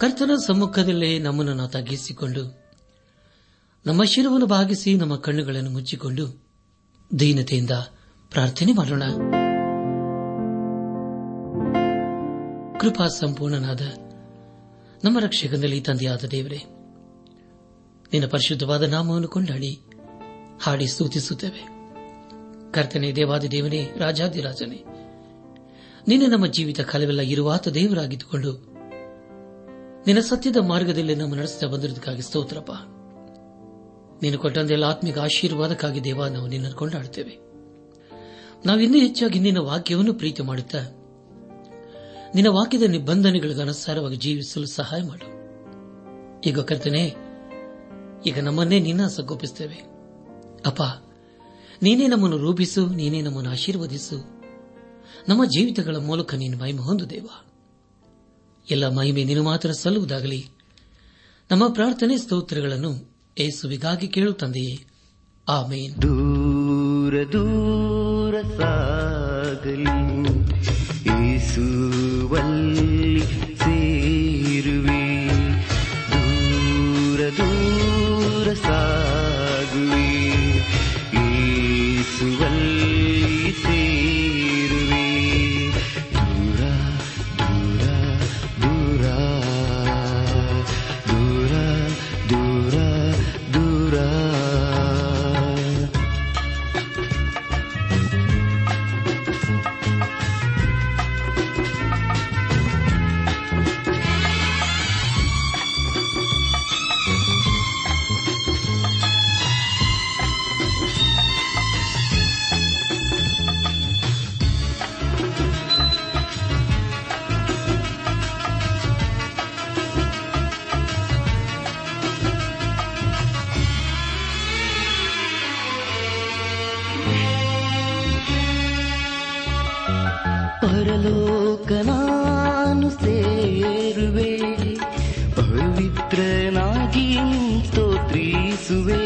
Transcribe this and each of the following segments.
ಕರ್ತನ ಸಮ್ಮುಖದಲ್ಲೇ ನಮ್ಮನ್ನು ತಗ್ಗಿಸಿಕೊಂಡು, ನಮ್ಮ ಶಿರವನ್ನು ಭಾಗಿಸಿ ನಮ್ಮ ಕಣ್ಣುಗಳನ್ನು ಮುಚ್ಚಿಕೊಂಡು ದೀನತೆಯಿಂದ ಪ್ರಾರ್ಥನೆ ಮಾಡೋಣ. ಕೃಪಾ ಸಂಪೂರ್ಣನಾದ ನಮ್ಮ ರಕ್ಷಕನಲ್ಲಿ ತಂದೆಯಾದ ದೇವರೇ, ನಿನ್ನ ಪರಿಶುದ್ಧವಾದ ನಾಮವನ್ನು ಕೊಂಡಾಡಿ, ಹಾಡಿ ಸ್ತುತಿಸುತ್ತೇವೆ. ಕರ್ತನೆ ದೇವಾದಿ ದೇವನೇ ರಾಜಾದಿರಾಜನೇ ನಿನ್ನೆ ನಮ್ಮ ಜೀವಿತ ಕಾಲವೆಲ್ಲ ಇರುವಾತ ದೇವರಾಗಿದ್ದುಕೊಂಡು ನಿನ್ನ ಸತ್ಯದ ಮಾರ್ಗದಲ್ಲಿ ನಮ್ಮ ನಡೆಸ್ತಾ ಬಂದಿರುವುದಕ್ಕಾಗಿ ಸ್ತೋತ್ರಪ್ಪ. ನೀನು ಕೊಟ್ಟಂತೆಲ್ಲ ಆತ್ಮಿಕ ಆಶೀರ್ವಾದಕ್ಕಾಗಿ ದೇವ, ನಾವು ನಿನ್ನನ್ನು ಕೊಂಡಾಡುತ್ತೇವೆ. ಇನ್ನೂ ಹೆಚ್ಚಾಗಿ ನಿನ್ನ ವಾಕ್ಯವನ್ನು ಪ್ರೀತಿ ಮಾಡುತ್ತಾ, ನಿನ್ನ ವಾಕ್ಯದ ನಿಬಂಧನೆಗಳಿಗೆ ಅನುಸಾರವಾಗಿ ಜೀವಿಸಲು ಸಹಾಯ ಮಾಡು. ಈಗ ಕರ್ತನೆ, ಈಗ ನಮ್ಮನ್ನೇ ನಿನ್ನ ಸಗೋಪಿಸುತ್ತೇವೆ ಅಪ್ಪ, ನೀನೇ ನಮ್ಮನ್ನು ರೂಪಿಸು, ನೀನೇ ನಮ್ಮನ್ನು ಆಶೀರ್ವದಿಸು. ನಮ್ಮ ಜೀವಿತಗಳ ಮೂಲಕ ನೀನು ಮಹಿಮ ಹೊಂದು ದೇವ. ಎಲ್ಲ ಮಹಿಮೆ ನೀನು ಮಾತ್ರ ಸಲ್ಲುವುದಾಗಲಿ. ನಮ್ಮ ಪ್ರಾರ್ಥನೆ ಸ್ತೋತ್ರಗಳನ್ನು ಏಸುವಿಗಾಗಿ ಕೇಳು ತಂದೆಯೇ. ಆಮೇನ್. ದೂರ ದೂರ ಸಾಗಲಿ, ಏಸುವಲ್ಲಿ ಸೇರುವೆ. ದೂರ ದೂರ ಪವಿತ್ರನಾಗಿ ಸ್ತೋತ್ರಿಸುವೆ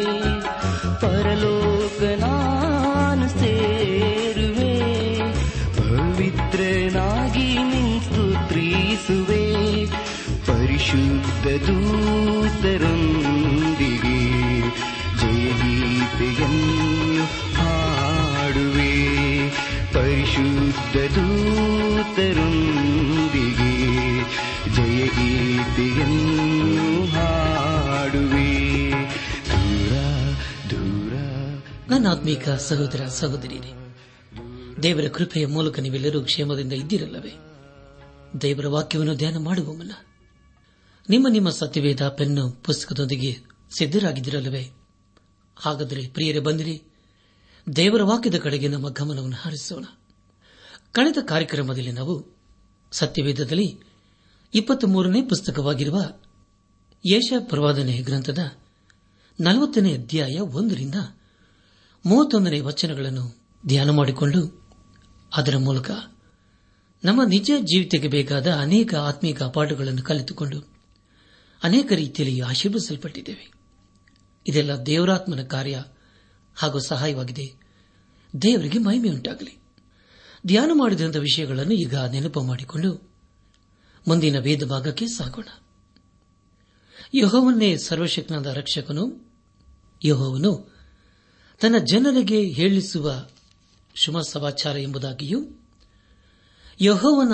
ಪರಲೋಕ ನಾನು ಸೇರುವೆ. ಪವಿತ್ರನಾಗಿ ಸ್ತೋತ್ರಿಸುವೆ ಪರಿಶುದ್ಧ ದೂತರೊಂದಿಗೆ ಜಯಗೀತೆಯನ್ನು ಹಾಡುವೆ. ಪರಿಶುದ್ಧ ದೂತರೊಂದಿಗೆ ಜಯಗೀತೆಯನ್ನು ಆತ್ಮೀಕ ಸಹೋದರ ಸಹೋದರಿಯರೇ, ದೇವರ ಕೃಪೆಯ ಮೂಲಕ ನೀವೆಲ್ಲರೂ ಕ್ಷೇಮದಿಂದ ಇದ್ದಿರಲ್ಲವೇ? ದೇವರ ವಾಕ್ಯವನ್ನು ಧ್ಯಾನ ಮಾಡುವ ನಿಮ್ಮ ನಿಮ್ಮ ಸತ್ಯವೇದ ಪೆನ್ನು ಪುಸ್ತಕದೊಂದಿಗೆ ಸಿದ್ದರಾಗಿದ್ದಿರಲ್ಲವೇ ಹಾಗಾದರೆ ಪ್ರಿಯರೇ ಬಂದಿರಿ, ದೇವರ ವಾಕ್ಯದ ಕಡೆಗೆ ನಮ್ಮ ಗಮನವನ್ನು ಹರಿಸೋಣ. ಕಳೆದ ಕಾರ್ಯಕ್ರಮದಲ್ಲಿ ನಾವು ಸತ್ಯವೇದದಲ್ಲಿ ಇಪ್ಪತ್ತ್ ಮೂರನೇ ಪುಸ್ತಕವಾಗಿರುವ ಯಶ ಪ್ರವಾದನೆ ಗ್ರಂಥದ ನಲವತ್ತನೇ ಅಧ್ಯಾಯ ಒಂದರಿಂದ ಮೂವತ್ತೊಂದನೇ ವಚನಗಳನ್ನು ಧ್ಯಾನ ಮಾಡಿಕೊಂಡು ಅದರ ಮೂಲಕ ನಮ್ಮ ನಿಜ ಜೀವಿತಕ್ಕೆ ಬೇಕಾದ ಅನೇಕ ಆತ್ಮೀಕ ಪಾಠಗಳನ್ನು ಕಲಿತುಕೊಂಡು ಅನೇಕ ರೀತಿಯಲ್ಲಿ ಆಶೀರ್ವಿಸಲ್ಪಟ್ಟಿದ್ದೇವೆ ಇದೆಲ್ಲ ದೇವರಾತ್ಮನ ಕಾರ್ಯ ಹಾಗೂ ಸಹಾಯವಾಗಿದೆ. ದೇವರಿಗೆ ಮಹಿಮೆಯುಂಟಾಗಲಿ ಧ್ಯಾನ ಮಾಡಿದಂಥ ವಿಷಯಗಳನ್ನು ಈಗ ನೆನಪು ಮಾಡಿಕೊಂಡು ಮುಂದಿನ ವೇದ ಭಾಗಕ್ಕೆ ಸಾಗೋಣ. ಯಹೋವನ್ನೇ ಸರ್ವಶಕ್ತನಾದ ರಕ್ಷಕನು, ಯಹೋವನು ತನ್ನ ಜನರಿಗೆ ಹೇಳಿಸುವ ಶುಮ ಸಮಾಚಾರ ಎಂಬುದಾಗಿಯೂ ಯಹೋವನ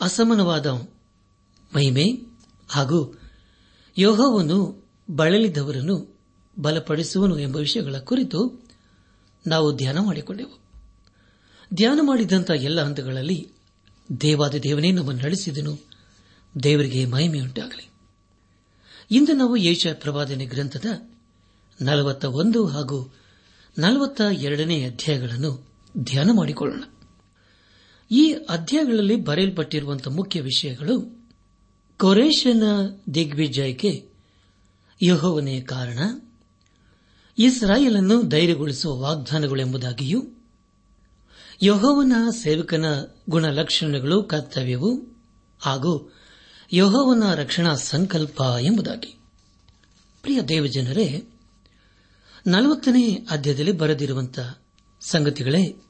ಅಸಮನವಾದ ಮಹಿಮೆ ಹಾಗೂ ಯಹೋವನು ಬಳಲಿದವರನ್ನು ಬಲಪಡಿಸುವನು ಎಂಬ ವಿಷಯಗಳ ಕುರಿತು ನಾವು ಧ್ಯಾನ ಮಾಡಿಕೊಂಡೆವು. ಧ್ಯಾನ ಮಾಡಿದಂಥ ಎಲ್ಲ ಹಂತಗಳಲ್ಲಿ ದೇವಾದ ದೇವನೇ ನಮ್ಮನ್ನು ನಡೆಸಿದನು. ದೇವರಿಗೆ ಮಹಿಮೆಯುಂಟಾಗಲಿ. ಇಂದು ನಾವು ಏಷ್ಯಾ ಪ್ರವಾದನೆ ಗ್ರಂಥದ ನಲವತ್ತ ಒಂದು ಹಾಗೂ ನಲವತ್ತ ಎರಡನೇ ಅಧ್ಯಾಯಗಳನ್ನು ಧ್ಯಾನ ಮಾಡಿಕೊಳ್ಳೋಣ. ಈ ಅಧ್ಯಾಯಗಳಲ್ಲಿ ಬರೆಯಲ್ಪಟ್ಟಿರುವಂತಹ ಮುಖ್ಯ ವಿಷಯಗಳು ಕೊರೇಶನ ದಿಗ್ವಿಜಯಕ್ಕೆ ಯಹೋವನೇ ಕಾರಣ, ಇಸ್ರಾಯೇಲನ್ನು ಧೈರ್ಯಗೊಳಿಸುವ ವಾಗ್ದಾನಗಳೆಂಬುದಾಗಿಯೂ ಯಹೋವನ ಸೇವಕನ ಗುಣಲಕ್ಷಣಗಳು ಕರ್ತವ್ಯವು ಹಾಗೂ ಯಹೋವನ ರಕ್ಷಣಾ ಸಂಕಲ್ಪ ಎಂಬುದಾಗಿ. ಪ್ರಿಯ ದೇವಜನರೇ ನಲವತ್ತನೇ ಅಧ್ಯಾಯದಲ್ಲಿ ಬರೆದಿರುವಂತಹ ಸಂಗತಿಗಳೇ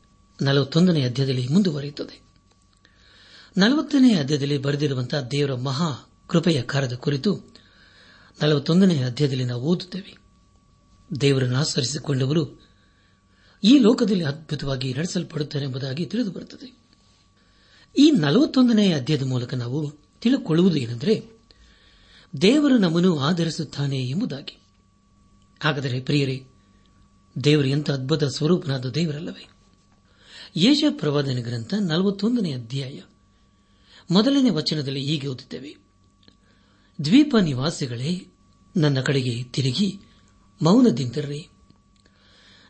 ನಲವತ್ತೊಂದನೇ ಅಧ್ಯಾಯದಲ್ಲಿ ಮುಂದುವರಿಯುತ್ತದೆ. ನಲವತ್ತನೇ ಅಧ್ಯಾಯದಲ್ಲಿ ಬರೆದಿರುವಂತಹ ದೇವರ ಮಹಾ ಕೃಪೆಯ ಕಾರ್ಯದ ಕುರಿತು ನಲವತ್ತೊಂದನೇ ಅಧ್ಯಾಯದಲ್ಲಿ ನಾವು ಓದುತ್ತೇವೆ. ದೇವರನ್ನು ಆಚರಿಸಿಕೊಂಡವರು ಈ ಲೋಕದಲ್ಲಿ ಅದ್ಭುತವಾಗಿ ನಡೆಸಲ್ಪಡುತ್ತಾರೆ ಎಂಬುದಾಗಿ ತಿಳಿದು ಬರುತ್ತದೆ ಈ ನಲವತ್ತೊಂದನೇ ಅಧ್ಯಾಯದ ಮೂಲಕ ನಾವು ತಿಳಿದುಕೊಳ್ಳುವುದು ಏನೆಂದರೆ ದೇವರು ನಮ್ಮನ್ನು ಆಧರಿಸುತ್ತಾನೆ ಎಂಬುದಾಗಿ. ಹಾಗಾದರೆ ಪ್ರಿಯರೇ, ದೇವರು ಎಂಥ ಅದ್ಭುತ ಸ್ವರೂಪನಾದ ದೇವರಲ್ಲವೇ? ಯೇಷ ಪ್ರವಾದನ ಗ್ರಂಥ ನಲವತ್ತೊಂದನೇ ಅಧ್ಯಾಯ. ಮೊದಲನೇ ವಚನದಲ್ಲಿ ಹೀಗೆ ಓದಿದ್ದೇವೆ ದ್ವೀಪ ನಿವಾಸಿಗಳೇ, ನನ್ನ ಕಡೆಗೆ ತಿರುಗಿ ಮೌನದಿಂದಿರ್ರಿ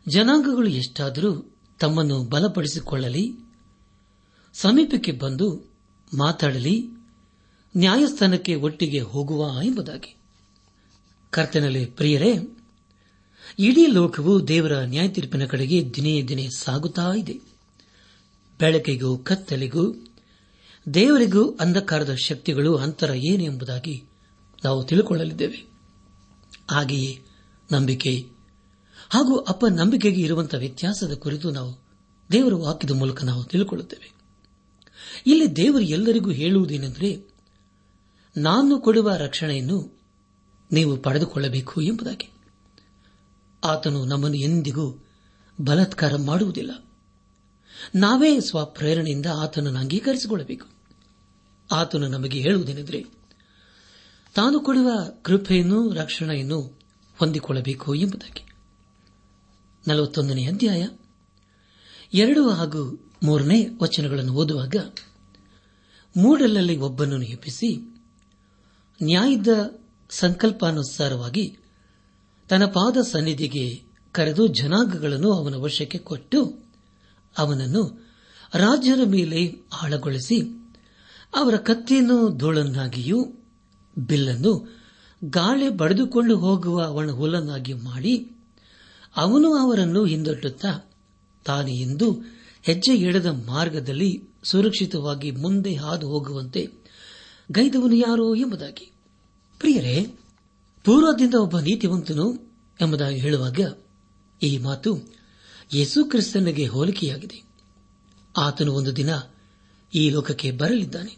ಜನಾಂಗಗಳು ಎಷ್ಟಾದರೂ ತಮ್ಮನ್ನು ಬಲಪಡಿಸಿಕೊಳ್ಳಲಿ, ಸಮೀಪಕ್ಕೆ ಬಂದು ಮಾತಾಡಲಿ, ನ್ಯಾಯಸ್ಥಾನಕ್ಕೆ ಒಟ್ಟಿಗೆ ಹೋಗುವ ಎಂಬುದಾಗಿ. ಕರ್ತನಲ್ಲಿ ಪ್ರಿಯರೇ ಇಡೀ ಲೋಕವು ದೇವರ ನ್ಯಾಯ ತೀರ್ಪಿನ ಕಡೆಗೆ ದಿನೇ ದಿನೇ ಸಾಗುತ್ತಾ ಇದೆ. ಬೆಳಕಿಗೂ ಕತ್ತಲಿಗೂ, ದೇವರಿಗೂ ಅಂಧಕಾರದ ಶಕ್ತಿಗಳು ಅಂತರ ಏನು ಎಂಬುದಾಗಿ ನಾವು ತಿಳಿದುಕೊಳ್ಳಲಿದ್ದೇವೆ ಹಾಗೆಯೇ ನಂಬಿಕೆ ಹಾಗೂ ಅಪ್ಪ ಅಪನಂಬಿಕೆಗೆ ಇರುವಂತಹ ವ್ಯತ್ಯಾಸದ ಕುರಿತು ನಾವು ದೇವರ ವಾಕ್ಯದ ಮೂಲಕ ನಾವು ತಿಳಿದುಕೊಳ್ಳುತ್ತೇವೆ ಇಲ್ಲಿ ದೇವರು ಎಲ್ಲರಿಗೂ ಹೇಳುವುದೇನೆಂದರೆ, ನಾನು ಕೊಡುವ ರಕ್ಷಣೆಯನ್ನು ನೀವು ಪಡೆದುಕೊಳ್ಳಬೇಕು ಎಂಬುದಾಗಿ. ಆತನು ನಮ್ಮನ್ನು ಎಂದಿಗೂ ಬಲಾತ್ಕಾರ ಮಾಡುವುದಿಲ್ಲ. ನಾವೇ ಸ್ವಪ್ರೇರಣೆಯಿಂದ ಆತನನ್ನು ಅಂಗೀಕರಿಸಿಕೊಳ್ಳಬೇಕು. ಆತನು ನಮಗೆ ಹೇಳುವುದೇನೆಂದರೆ, ತಾನು ಕೊಡುವ ಕೃಪೆಯನ್ನು, ರಕ್ಷಣೆಯನ್ನು ಹೊಂದಿಕೊಳ್ಳಬೇಕು ಎಂಬುದಾಗಿ. ನಲವತ್ತೊಂದನೇ ಅಧ್ಯಾಯ. ಎರಡು ಹಾಗೂ ಮೂರನೇ ವಚನಗಳನ್ನು ಓದುವಾಗ, ಮೂಡಲಲ್ಲಿ ಒಬ್ಬನನ್ನು ಎಬ್ಬಿಸಿ, ನ್ಯಾಯದ ಸಂಕಲ್ಪಾನುಸಾರವಾಗಿ ತನ್ನ ಪಾದ ಸನ್ನಿಧಿಗೆ ಕರೆದು ಜನಾಂಗಗಳನ್ನು ಅವನ ವಶಕ್ಕೆ ಕೊಟ್ಟು ಅವನನ್ನು ರಾಜ್ಯರ ಮೇಲೆ ಆಳಗೊಳಿಸಿ ಅವರ ಕತ್ತಿಯನ್ನು ಧೂಳನ್ನಾಗಿಯೂ ಬಿಲ್ಲನ್ನು ಗಾಳಿ ಬಡಿದುಕೊಂಡು ಹೋಗುವ ಅವನ ಹುಲ್ಲನ್ನಾಗಿ ಮಾಡಿ ಅವನು ಅವರನ್ನು ಹಿಂದೊಟ್ಟುತ್ತಾ ತಾನು ಎಂದು ಹೆಜ್ಜೆ ಇಡದ ಮಾರ್ಗದಲ್ಲಿ ಸುರಕ್ಷಿತವಾಗಿ ಮುಂದೆ ಹಾದು ಹೋಗುವಂತೆ ಗೈದವನು ಯಾರೋ ಎಂಬುದಾಗಿ. ಪ್ರಿಯರೇ ಪೂರ್ವದಿಂದ ಒಬ್ಬ ನೀತಿವಂತನು ಎಂಬುದಾಗಿ ಹೇಳುವಾಗ ಈ ಮಾತು ಯೇಸು ಕ್ರಿಸ್ತನಿಗೆ ಹೋಲಿಕೆಯಾಗಿದೆ. ಆತನು ಒಂದು ದಿನ ಈ ಲೋಕಕ್ಕೆ ಬರಲಿದ್ದಾನೆ.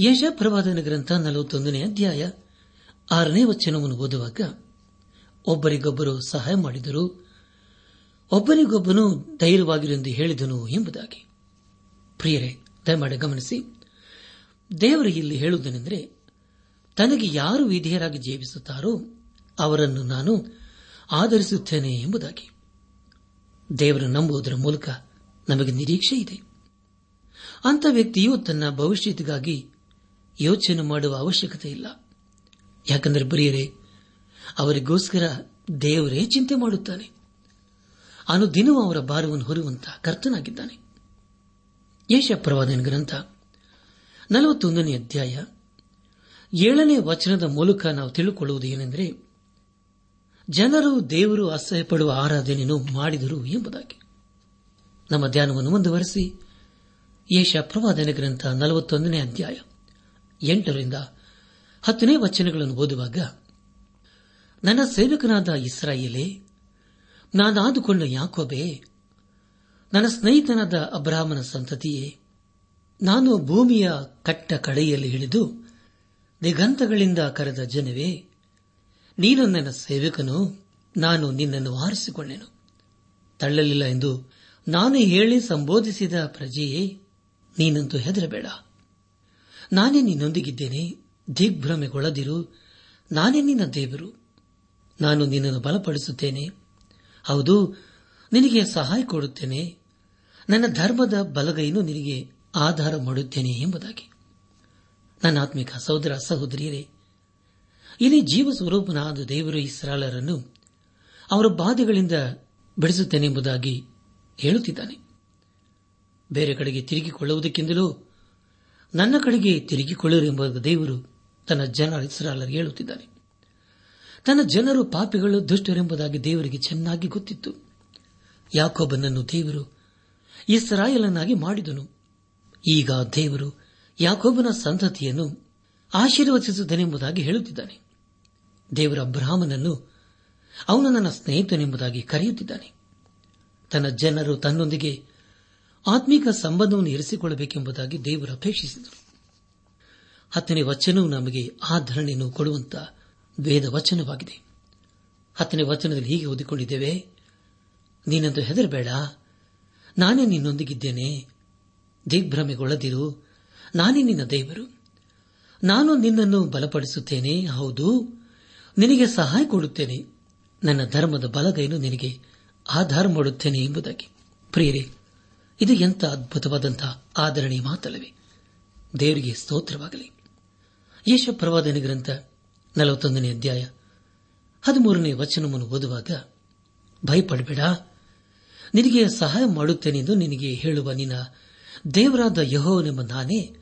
ಯಶ ಪ್ರವಾದನ ಗ್ರಂಥ ನಲವತ್ತೊಂದನೇ ಅಧ್ಯಾಯ ಆರನೇ ವಚನವನ್ನು ಓದುವಾಗ ಒಬ್ಬರಿಗೊಬ್ಬರು ಸಹಾಯ ಮಾಡಿದರು ಒಬ್ಬರಿಗೊಬ್ಬನು ಧೈರ್ಯವಾಗಿರೆಂದು ಹೇಳಿದನು ಎಂಬುದಾಗಿ. ಪ್ರಿಯರೇ, ದಯಮಾಡಿ ಗಮನಿಸಿ, ದೇವರು ಇಲ್ಲಿ ಹೇಳುವುದೇನೆಂದರೆ ತನಗೆ ಯಾರು ವಿಧೇಯರಾಗಿ ಜೀವಿಸುತ್ತಾರೋ ಅವರನ್ನು ನಾನು ಆಧರಿಸುತ್ತೇನೆ ಎಂಬುದಾಗಿ. ದೇವರು ನಂಬುವುದರ ಮೂಲಕ ನಮಗೆ ನಿರೀಕ್ಷೆ ಇದೆ. ಅಂತ ವ್ಯಕ್ತಿಯು ತನ್ನ ಭವಿಷ್ಯತಿಗಾಗಿ ಯೋಚನೆ ಮಾಡುವ ಅವಶ್ಯಕತೆ ಇಲ್ಲ. ಯಾಕಂದರೆ ಬರೆಯರೆ ಅವರಿಗೋಸ್ಕರ ದೇವರೇ ಚಿಂತೆ ಮಾಡುತ್ತಾನೆ. ಅನುದಿನವೂ ಅವರ ಭಾರವನ್ನು ಹೊರುವಂತಹ ಕರ್ತನಾಗಿದ್ದಾನೆ. ಯಶಪ್ರವಾದನ ಗ್ರಂಥ ನಲವತ್ತೊಂದನೇ ಅಧ್ಯಾಯ ಏಳನೇ ವಚನದ ಮೂಲಕ ನಾವು ತಿಳಿದುಕೊಳ್ಳುವುದು ಏನೆಂದರೆ, ಜನರು ದೇವರು ಅಸಹ್ಯಪಡುವ ಆರಾಧನೆಯನ್ನು ಮಾಡಿದರು ಎಂಬುದಾಗಿ. ನಮ್ಮ ಧ್ಯಾನವನ್ನು ಮುಂದುವರೆಸಿ ಯೇಷ ಪ್ರವಾದನ ಗ್ರಂಥ ನಲವತ್ತೊಂದನೇ ಅಧ್ಯಾಯ ಎಂಟರಿಂದ ಹತ್ತನೇ ವಚನಗಳನ್ನು ಓದುವಾಗ, ನನ್ನ ಸೇವಕನಾದ ಇಸ್ರಾಯೇಲೇ, ನಾನಾದುಕೊಂಡ ಯಾಕೋಬೇ, ನನ್ನ ಸ್ನೇಹಿತನಾದ ಅಬ್ರಾಹ್ಮನ ಸಂತತಿಯೇ, ನಾನು ಭೂಮಿಯ ಕಟ್ಟ ಕಡೆಯಲ್ಲಿ ಹಿಡಿದು ದಿಗಂತಗಳಿಂದ ಕರೆದ ಜನವೇ, ನೀನು ನನ್ನ ಸೇವಕನು, ನಾನು ನಿನ್ನನ್ನು ಆರಿಸಿಕೊಂಡೆನು. ತಳ್ಳಲಿಲ್ಲ ಎಂದು ನಾನು ಹೇಳಿ ಸಂಬೋಧಿಸಿದ ಪ್ರಜೆಯೇ, ನೀನಂತೂ ಹೆದರಬೇಡ. ನಾನೇ ನಿನ್ನೊಂದಿಗಿದ್ದೇನೆ, ದಿಗ್ಭ್ರಮೆಗೊಳ್ಳದಿರು. ನಾನೇ ನಿನ್ನ ದೇವರು. ನಾನು ನಿನ್ನನ್ನು ಬಲಪಡಿಸುತ್ತೇನೆ. ಹೌದು, ನಿನಗೆ ಸಹಾಯ ಕೊಡುತ್ತೇನೆ. ನನ್ನ ಧರ್ಮದ ಬಲಗೈನು ನಿನಗೆ ಆಧಾರ ಮಾಡುತ್ತೇನೆ ಎಂಬುದಾಗಿ. ನನ್ನ ಆತ್ಮಿಕ ಸಹೋದರ ಸಹೋದರಿಯರೇ, ಇಲ್ಲಿ ಜೀವ ಸ್ವರೂಪನಾದ ದೇವರು ಇಸ್ರಾಲರನ್ನು ಅವರ ಬಾಧೆಗಳಿಂದ ಬಿಡಿಸುತ್ತೇನೆಂಬುದಾಗಿ ಹೇಳುತ್ತಿದ್ದಾನೆ. ಬೇರೆ ಕಡೆಗೆ ತಿರುಗಿಕೊಳ್ಳುವುದಕ್ಕಿಂತಲೂ ನನ್ನ ಕಡೆಗೆ ತಿರುಗಿಕೊಳ್ಳರು ಎಂಬ ದೇವರು ತನ್ನ ಜನ ಇಸ್ರಾಲರಿಗೆ ಹೇಳುತ್ತಿದ್ದಾನೆ. ತನ್ನ ಜನರು ಪಾಪಿಗಳು ದುಷ್ಟರೆಂಬುದಾಗಿ ದೇವರಿಗೆ ಚೆನ್ನಾಗಿ ಗೊತ್ತಿತ್ತು. ಯಾಕೋಬನನ್ನು ದೇವರು ಇಸ್ರಾಯಲನ್ನಾಗಿ ಮಾಡಿದನು. ಈಗ ದೇವರು ಯಾಕೋಬನ ಸಂತತಿಯನ್ನು ಆಶೀರ್ವದಿಸುತ್ತನೆಂಬುದಾಗಿ ಹೇಳುತ್ತಿದ್ದಾನೆ. ದೇವರ ಬ್ರಾಹ್ಮನನ್ನು ಅವನು ನನ್ನ ಸ್ನೇಹಿತನೆಂಬುದಾಗಿ ಕರೆಯುತ್ತಿದ್ದಾನೆ. ತನ್ನ ಜನರು ತನ್ನೊಂದಿಗೆ ಆತ್ಮಿಕ ಸಂಬಂಧವನ್ನು ಇರಿಸಿಕೊಳ್ಳಬೇಕೆಂಬುದಾಗಿ ದೇವರು ಅಪೇಕ್ಷಿಸಿದರು. ಹತ್ತನೇ ವಚನವು ನಮಗೆ ಆಧರಣೆಯನ್ನು ಕೊಡುವಂತ ವೇದ ವಚನವಾಗಿದೆ. ಹತ್ತನೇ ವಚನದಲ್ಲಿ ಹೀಗೆ ಓದಿಕೊಂಡಿದ್ದೇವೆ, ನೀನಂತೂ ಹೆದರಬೇಡ, ನಾನೇ ನಿನ್ನೊಂದಿಗಿದ್ದೇನೆ, ದಿಗ್ಭ್ರಮೆಗೊಳ್ಳದಿರು ನಾನೇ ನಿನ್ನ ದೇವರು? ನಾನು ನಿನ್ನನ್ನು ಬಲಪಡಿಸುತ್ತೇನೆ, ಹೌದು. ನಿನಗೆ ಸಹಾಯ ಕೊಡುತ್ತೇನೆ. ನನ್ನ ಧರ್ಮದ ಬಲಗೈನು ನಿನಗೆ ಆಧಾರ ಮಾಡುತ್ತೇನೆ ಎಂಬುದಾಗಿ. ಪ್ರಿಯರೇ, ಇದು ಎಂಥ ಅದ್ಭುತವಾದಂತಹ ಆಧರಣೀಯ ಮಾತಲ್ಲವೇ. ದೇವರಿಗೆ ಸ್ತೋತ್ರವಾಗಲಿ. ಯೇಷ ಪ್ರವಾದನೆ ಗ್ರಂಥ ನಲವತ್ತೊಂದನೇ ಅಧ್ಯಾಯ ಹದಿಮೂರನೇ ವಚನವನ್ನು ಓದುವಾಗ, ಭಯಪಡಬೇಡ. ನಿನಗೆ ಸಹಾಯ ಮಾಡುತ್ತೇನೆಂದು ನಿನಗೆ ಹೇಳುವ ನಿನ್ನ ದೇವರಾದ ಯಹೋವನೆಂಬ ನಾನೇ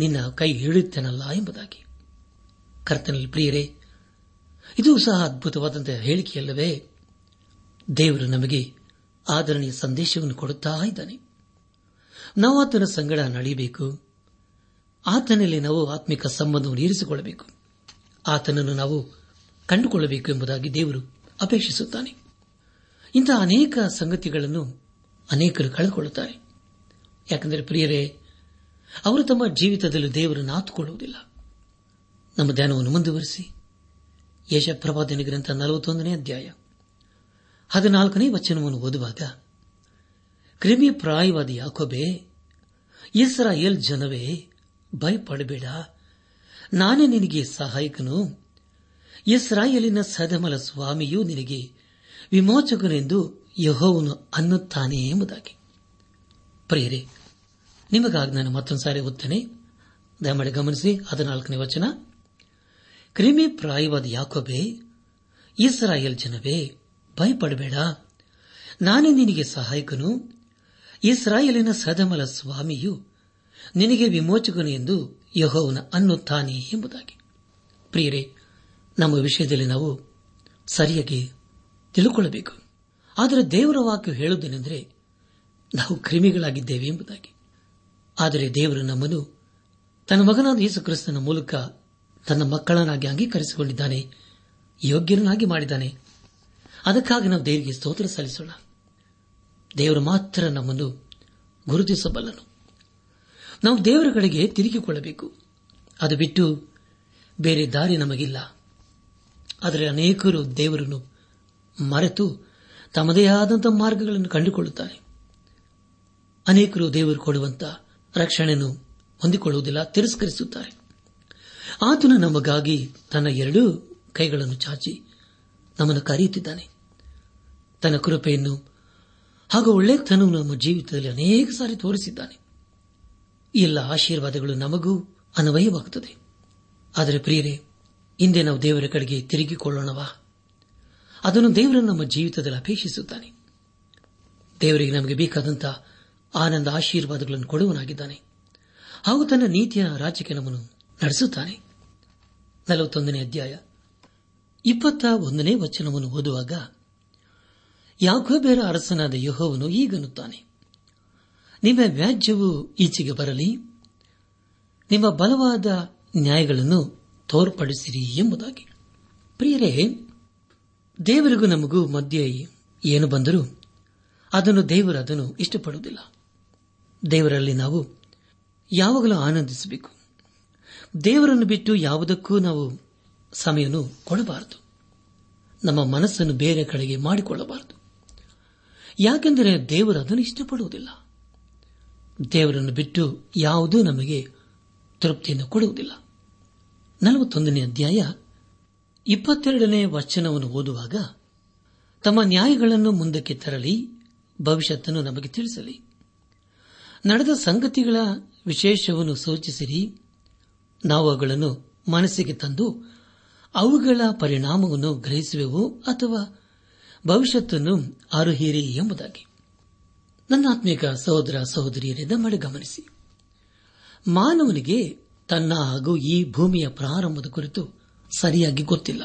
ನಿನ್ನ ಕೈ ಹಿಡಿಯುತ್ತೇನಲ್ಲ ಎಂಬುದಾಗಿ. ಕರ್ತನಲ್ಲಿ ಪ್ರಿಯರೇ, ಇದು ಸಹ ಅದ್ಭುತವಾದಂತಹ ಹೇಳಿಕೆಯಲ್ಲವೇ? ದೇವರು ನಮಗೆ ಆದರಣೀಯ ಸಂದೇಶವನ್ನು ಕೊಡುತ್ತಾ ಇದ್ದಾನೆ. ನಾವು ಆತನ ಸಂಗಡ ನಡೆಯಬೇಕು ಆತನಲ್ಲಿ ನಾವು ಆತ್ಮಿಕ ಸಂಬಂಧವನ್ನು ಇರಿಸಿಕೊಳ್ಳಬೇಕು. ಆತನನ್ನು ನಾವು ಕಂಡುಕೊಳ್ಳಬೇಕು ಎಂಬುದಾಗಿ ದೇವರು ಅಪೇಕ್ಷಿಸುತ್ತಾನೆ. ಇಂತಹ ಅನೇಕ ಸಂಗತಿಗಳನ್ನು ಅನೇಕರು ಕಳೆದುಕೊಳ್ಳುತ್ತಾರೆ. ಯಾಕೆಂದರೆ ಪ್ರಿಯರೇ ಅವರು ತಮ್ಮ ಜೀವಿತದಲ್ಲಿ ದೇವರನ್ನು ಆತುಕೊಳ್ಳುವುದಿಲ್ಲ. ನಮ್ಮ ಧ್ಯಾನವನ್ನು ಮುಂದುವರೆಸಿ. ಯಶಪ್ರಭಾದನ ಗ್ರಂಥ ನಲವತ್ತೊಂದನೇ ಅಧ್ಯಾಯ. ಹದಿನಾಲ್ಕನೇ ವಚನವನ್ನು ಓದುವಾಗ, ಕ್ರಿಮಿ ಪ್ರಾಯವಾದ ಯಾಕೊಬೆ, ಇಸ್ರಾಯೇಲ್ ಜನವೇ, ಭಯಪಡಬೇಡ. ನಾನೇ ನಿನಗೆ ಸಹಾಯಕನು. ಇಸ್ರಾಯೇಲಿನ ಸದಮಲ ಸ್ವಾಮಿಯು ನಿನಗೆ ವಿಮೋಚಕನೆಂದು ಯಹೋವನು ಅನ್ನುತ್ತಾನೆ ಎಂಬುದಾಗಿ. ಪ್ರಿಯರೇ ನಿಮಗಾಗಿ ನಾನು ಮತ್ತೊಂದು ಸಾರಿ ಓದ್ತೇನೆ. ದಯಮಾಡಿ ಗಮನಿಸಿ ಹದಿನಾಲ್ಕನೇ ವಚನ. ಕ್ರಿಮಿ ಪ್ರಾಯವಾದ ಯಾಕೋಬೇ, ಇಸ್ರಾಯೇಲ್ ಜನವೇ, ಭಯಪಡಬೇಡ. ನಾನೇ ನಿನಗೆ ಸಹಾಯಕನು. ಇಸ್ರಾಯೇಲಿನ ಸದಮಲ ಸ್ವಾಮಿಯು ನಿನಗೆ ವಿಮೋಚಕನು ಎಂದು ಯಹೋವನ ಅನ್ನುತ್ತಾನೆ ಎಂಬುದಾಗಿ. ಪ್ರಿಯರೇ, ನಮ್ಮ ವಿಷಯದಲ್ಲಿ ನಾವು ಸರಿಯಾಗಿ ತಿಳುಕೊಳ್ಳಬೇಕು. ಆದರೆ ದೇವರ ವಾಕ್ಯ ಹೇಳುವುದೇನೆಂದರೆ ನಾವು ಕ್ರಿಮಿಗಳಾಗಿದ್ದೇವೆ ಎಂಬುದಾಗಿ. ಆದರೆ ದೇವರು ನಮ್ಮನ್ನು ತನ್ನ ಮಗನಾದ ಯೇಸು ಕ್ರಿಸ್ತನ ಮೂಲಕ ತನ್ನ ಮಕ್ಕಳನ್ನಾಗಿ ಅಂಗೀಕರಿಸಿಕೊಂಡಿದ್ದಾನೆ, ಯೋಗ್ಯರನ್ನಾಗಿ ಮಾಡಿದ್ದಾನೆ. ಅದಕ್ಕಾಗಿ ನಾವು ದೇವರಿಗೆ ಸ್ತೋತ್ರ ಸಲ್ಲಿಸೋಣ. ದೇವರು ಮಾತ್ರ ನಮ್ಮನ್ನು ಗುರುತಿಸಬಲ್ಲನು. ನಾವು ದೇವರ ಕಡೆಗೆ ತಿರುಗಿಕೊಳ್ಳಬೇಕು. ಅದು ಬಿಟ್ಟು ಬೇರೆ ದಾರಿ ನಮಗಿಲ್ಲ. ಆದರೆ ಅನೇಕರು ದೇವರನ್ನು ಮರೆತು ತಮ್ಮದೇ ಆದಂತಹ ಮಾರ್ಗಗಳನ್ನು ಕಂಡುಕೊಳ್ಳುತ್ತಾರೆ. ಅನೇಕರು ದೇವರು ಕೊಡುವಂತಹ ರಕ್ಷಣೆಯನ್ನು ಹೊಂದಿಕೊಳ್ಳುವುದಿಲ್ಲ, ತಿರಸ್ಕರಿಸುತ್ತಾರೆ. ಆತನು ನಮಗಾಗಿ ತನ್ನ ಎರಡೂ ಕೈಗಳನ್ನು ಚಾಚಿ ನಮ್ಮನ್ನು ಕರೆಯುತ್ತಿದ್ದಾನೆ. ತನ್ನ ಕೃಪೆಯನ್ನು ಹಾಗೂ ಒಳ್ಳೆತನವು ನಮ್ಮ ಜೀವಿತದಲ್ಲಿ ಅನೇಕ ಸಾರಿ ತೋರಿಸಿದ್ದಾನೆ. ಎಲ್ಲ ಆಶೀರ್ವಾದಗಳು ನಮಗೂ ಅನ್ವಯವಾಗುತ್ತದೆ. ಆದರೆ ಪ್ರಿಯರೇ, ಹಿಂದೆ ನಾವು ದೇವರ ಕಡೆಗೆ ತಿರುಗಿಕೊಳ್ಳೋಣವಾ? ಅದನ್ನು ದೇವರನ್ನು ನಮ್ಮ ಜೀವಿತದಲ್ಲಿ ಅಪೇಕ್ಷಿಸುತ್ತಾನೆ. ದೇವರಿಗೆ ನಮಗೆ ಬೇಕಾದಂತಹ ಆನಂದ ಆಶೀರ್ವಾದಗಳನ್ನು ಕೊಡುವನಾಗಿದ್ದಾನೆ ಹಾಗೂ ತನ್ನ ನೀತಿಯ ರಾಜ್ಯಕ್ಕೆ ನಡೆಸುತ್ತಾನೆ. ನಲವತ್ತೊಂದನೇ ಅಧ್ಯಾಯ. ಇಪ್ಪತ್ತ ಒಂದನೇ ವಚನವನ್ನು ಓದುವಾಗ ಯಾಕೋಬೇರ ಅರಸನಾದ ಯಹೋವನು ಈಗನ್ನುತ್ತಾನೆ ನಿಮ್ಮ ವ್ಯಾಜ್ಯವು ಈಚೆಗೆ ಬರಲಿ, ನಿಮ್ಮ ಬಲವಾದ ನ್ಯಾಯಗಳನ್ನು ತೋರ್ಪಡಿಸಿರಿ ಎಂಬುದಾಗಿ. ಪ್ರಿಯರೇ, ದೇವರಿಗೂ ನಮಗೂ ಮಧ್ಯೆ ಏನು ಬಂದರೂ ಅದನ್ನು ದೇವರು ಅದನ್ನು ಇಷ್ಟಪಡುವುದಿಲ್ಲ. ದೇವರಲ್ಲಿ ನಾವು ಯಾವಾಗಲೂ ಆನಂದಿಸಬೇಕು. ದೇವರನ್ನು ಬಿಟ್ಟು ಯಾವುದಕ್ಕೂ ನಾವು ಸಮಯವನ್ನು ಕೊಡಬಾರದು. ನಮ್ಮ ಮನಸ್ಸನ್ನು ಬೇರೆ ಕಡೆಗೆ ಮಾಡಿಕೊಳ್ಳಬಾರದು. ಯಾಕೆಂದರೆ ದೇವರು ಅದನ್ನು ಇಷ್ಟಪಡುವುದಿಲ್ಲ. ದೇವರನ್ನು ಬಿಟ್ಟು ಯಾವುದೂ ನಮಗೆ ತೃಪ್ತಿಯನ್ನು ಕೊಡುವುದಿಲ್ಲ. ನಲವತ್ತೊಂದನೇ ಅಧ್ಯಾಯ ಇಪ್ಪತ್ತೆರಡನೇ ವಚನವನ್ನು ಓದುವಾಗ ತಮ್ಮ ನ್ಯಾಯಗಳನ್ನು ಮುಂದಕ್ಕೆ ತರಲಿ, ಭವಿಷ್ಯತ್ತನ್ನು ನಮಗೆ ತಿಳಿಸಲಿ. ನಡೆದ ಸಂಗತಿಗಳ ವಿಶೇಷವನ್ನು ಸೂಚಿಸಿರಿ. ನಾವು ಅವುಗಳನ್ನು ಮನಸ್ಸಿಗೆ ತಂದು ಅವುಗಳ ಪರಿಣಾಮವನ್ನು ಗ್ರಹಿಸುವೆವು ಅಥವಾ ಭವಿಷ್ಯತ್ತನ್ನು ಅರುಹಿರಿ ಎಂಬುದಾಗಿ. ನನ್ನ ಆತ್ಮಿಕ ಸಹೋದರ ಸಹೋದರಿಯರಿಂದ ಮಾಡಿ ಗಮನಿಸಿ. ಮಾನವನಿಗೆ ತನ್ನ ಹಾಗೂ ಈ ಭೂಮಿಯ ಪ್ರಾರಂಭದ ಕುರಿತು ಸರಿಯಾಗಿ ಗೊತ್ತಿಲ್ಲ.